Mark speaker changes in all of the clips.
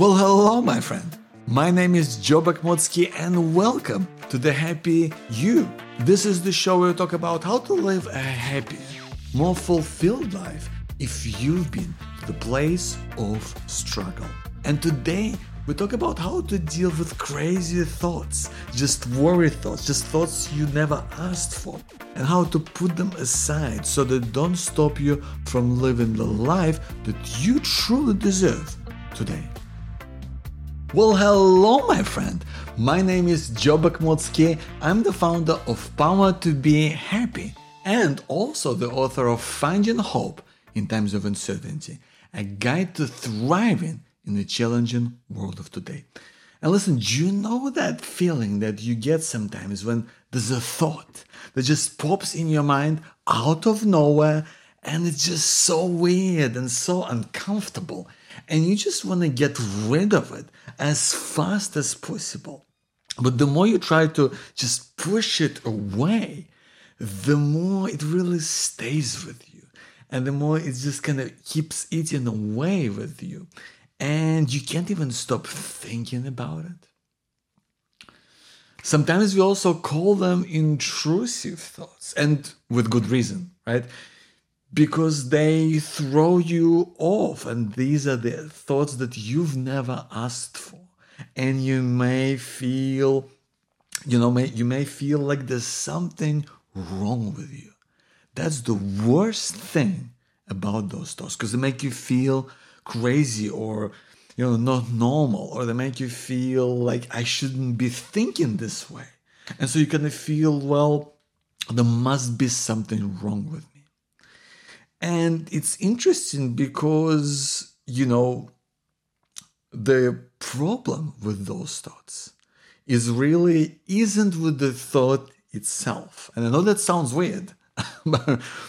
Speaker 1: Well, hello, my friend. My name is Joe Bakhmutsky, and welcome to the Happy You. This is the show where we talk about how to live a happy, more fulfilled life if you've been to the place of struggle. And today we talk about how to deal with crazy thoughts, just worry thoughts, just thoughts you never asked for, and how to put them aside so they don't stop you from living the life that you truly deserve today. Well, hello, my friend. My name is Joe Bakhmutsky. I'm the founder of Power to Be Happy and also the author of Finding Hope in Times of Uncertainty, a guide to thriving in the challenging world of today. And listen, do you know that feeling that you get sometimes when there's a thought that just pops in your mind out of nowhere and it's just so weird and so uncomfortable? And you just want to get rid of it as fast as possible. But the more you try to just push it away, the more it really stays with you. And the more it just kind of keeps eating away with you. And you can't even stop thinking about it. Sometimes we also call them intrusive thoughts, and with good reason, right? Because they throw you off and these are the thoughts that you've never asked for. And you may feel you know may, you may feel like there's something wrong with you. That's the worst thing about those thoughts because they make you feel crazy or you know not normal or they make you feel like i shouldn't be thinking this way. And so you kind of feel well there must be something wrong with and it's interesting because, you know, the problem with those thoughts is really isn't with the thought itself. And I know that sounds weird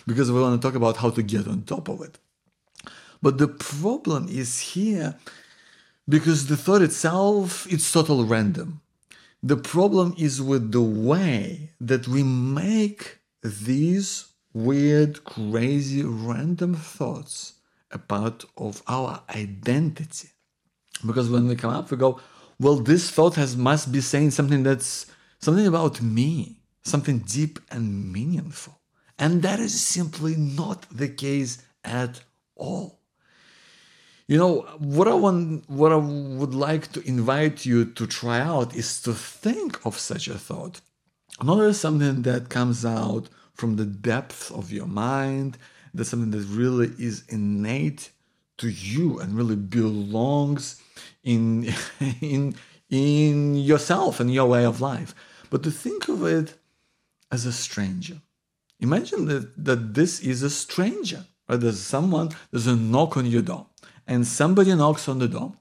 Speaker 1: because we want to talk about how to get on top of it. But the problem is here because the thought itself it's total random. The problem is with the way that we make these weird, crazy, random thoughts a part of our identity. Because when we come up, we go, well, this thought has must be saying something that's something about me, something deep and meaningful. And that is simply not the case at all. You know, what I want what I would like to invite you to try out is to think of such a thought. Not as something that comes out from the depth of your mind. That's something that really is innate to you and really belongs in in in yourself and your way of life. But to think of it as a stranger. Imagine that, that this is a stranger. Right? There's someone, there's a knock on your door, and somebody knocks on the door,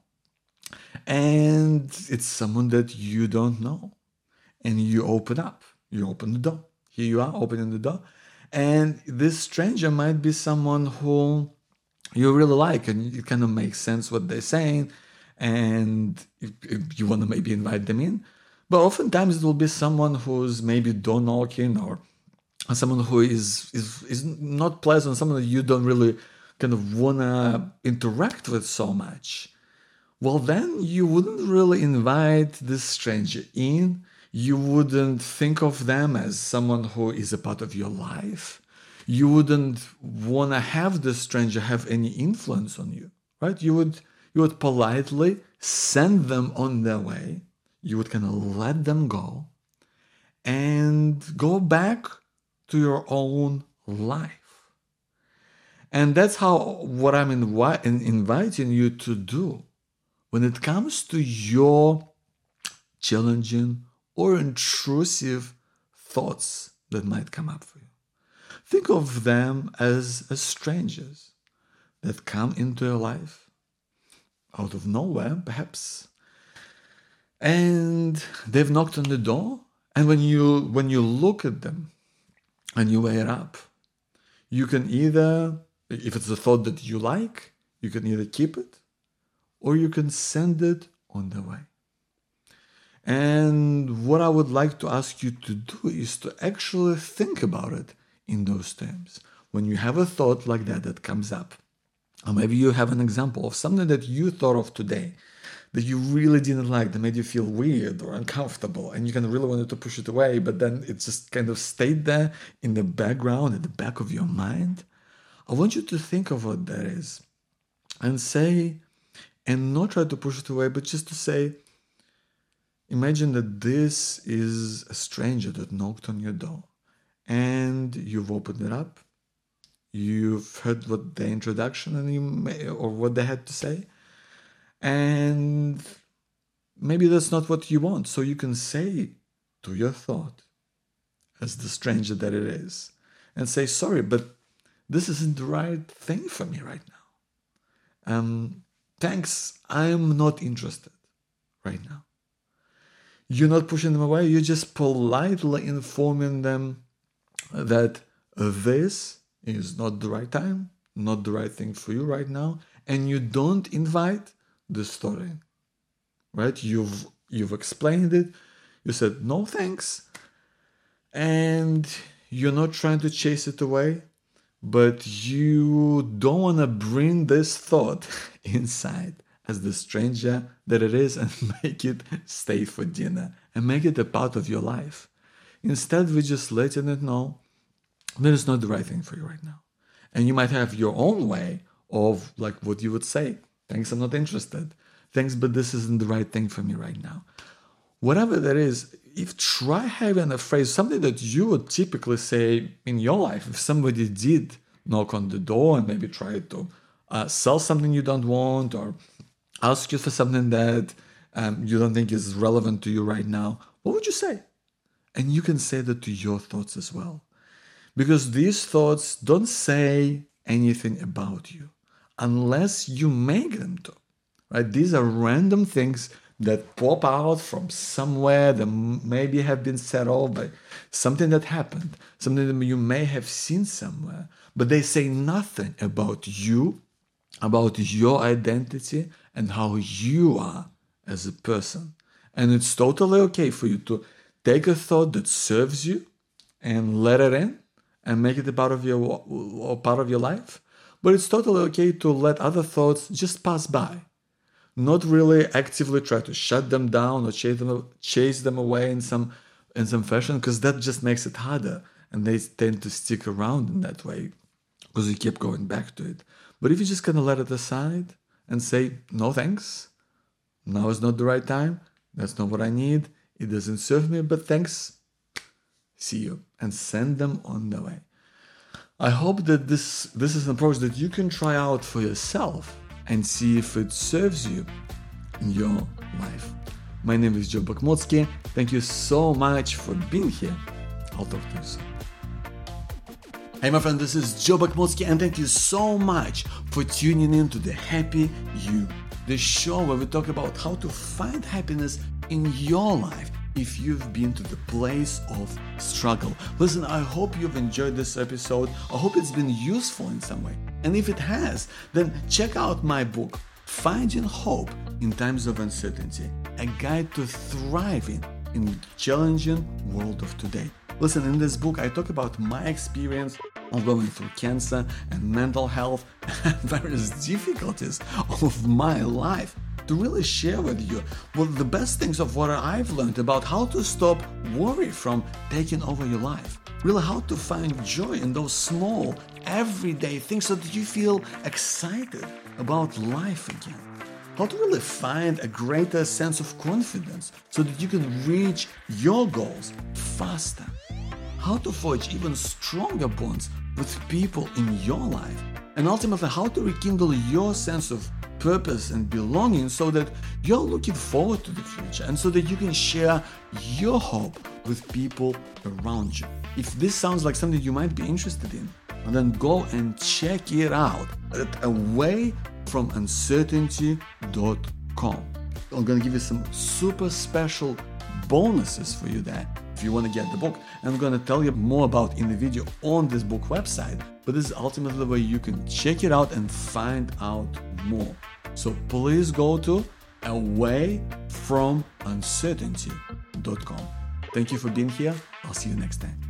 Speaker 1: and it's someone that you don't know. And you open up, you open the door. Here you are opening the door. And this stranger might be someone who you really like and it kind of makes sense what they're saying. And you want to maybe invite them in. But oftentimes it will be someone who's maybe door knocking or someone who is, is, is not pleasant, someone that you don't really kind of want to interact with so much. Well, then you wouldn't really invite this stranger in you wouldn't think of them as someone who is a part of your life. You wouldn't want to have the stranger have any influence on you, right? You would you would politely send them on their way. You would kind of let them go and go back to your own life. And that's how what I'm invi- inviting you to do when it comes to your challenging or intrusive thoughts that might come up for you. Think of them as, as strangers that come into your life out of nowhere, perhaps. And they've knocked on the door. And when you when you look at them and you weigh it up, you can either, if it's a thought that you like, you can either keep it or you can send it on the way. And what I would like to ask you to do is to actually think about it in those terms. When you have a thought like that that comes up, or maybe you have an example of something that you thought of today that you really didn't like, that made you feel weird or uncomfortable, and you kind of really wanted to push it away, but then it just kind of stayed there in the background, at the back of your mind, I want you to think of what that is and say, and not try to push it away, but just to say, imagine that this is a stranger that knocked on your door and you've opened it up. You've heard what the introduction and you may, or what they had to say and maybe that's not what you want. So you can say to your thought, as the stranger that it is, and say, sorry, but this isn't the right thing for me right now. Um, thanks, I'm not interested right now. You're not pushing them away, you're just politely informing them that this is not the right time, not the right thing for you right now, and you don't invite the story. Right? You've you've explained it. You said no thanks and you're not trying to chase it away but you don't want to bring this thought inside as the stranger that it is and make it stay for dinner and make it a part of your life instead we're just letting it know that it's not the right thing for you right now and you might have your own way of like what you would say Thanks, I'm not interested. Thanks, but this isn't the right thing for me right now. Whatever that is, if try having a phrase, something that you would typically say in your life, if somebody did knock on the door and maybe try to uh, sell something you don't want or ask you for something that um, you don't think is relevant to you right now, what would you say? And you can say that to your thoughts as well. Because these thoughts don't say anything about you unless you make them to. Right? These are random things that pop out from somewhere that maybe have been set off by something that happened, something that you may have seen somewhere, but they say nothing about you, about your identity, and how you are as a person. And it's totally okay for you to take a thought that serves you and let it in and make it a part of your part of your life but it's totally okay to let other thoughts just pass by. Not really actively try to shut them down or chase them, chase them away in some, in some fashion, because that just makes it harder and they tend to stick around in that way because you keep going back to it. But if you just kind of let it aside and say, no thanks, now is not the right time, that's not what I need, it doesn't serve me, but thanks, see you, and send them on the way. I hope that this, this is an approach that you can try out for yourself and see if it serves you in your life. My name is Joe Bakhmutsky. Thank you so much for being here. I'll talk to you soon. Hey, my friend, this is Joe Bakhmutsky, and thank you so much for tuning in to the Happy You, the show where we talk about how to find happiness in your life if you've been to the place of struggle. Listen, I hope you've enjoyed this episode. I hope it's been useful in some way. And if it has, then check out my book, Finding Hope in Times of Uncertainty, a guide to thriving in the challenging world of today. Listen, in this book, I talk about my experience of going through cancer and mental health and various difficulties of my life to really share with you what the best things of what I've learned about how to stop worry from taking over your life. Really, how to find joy in those small, everyday things so that you feel excited about life again. How to really find a greater sense of confidence so that you can reach your goals faster. How to forge even stronger bonds with people in your life. And ultimately, how to rekindle your sense of purpose and belonging so that you're looking forward to the future and so that you can share your hope with people around you. If this sounds like something you might be interested in, then go and check it out at awayfromuncertainty.com. I'm gonna give you some super special bonuses for you there if you want to get the book. I'm going to tell you more about in the video on this book website, but this is ultimately way you can check it out and find out more. So please go to awayfromuncertainty.com. Thank you for being here. I'll see you next time.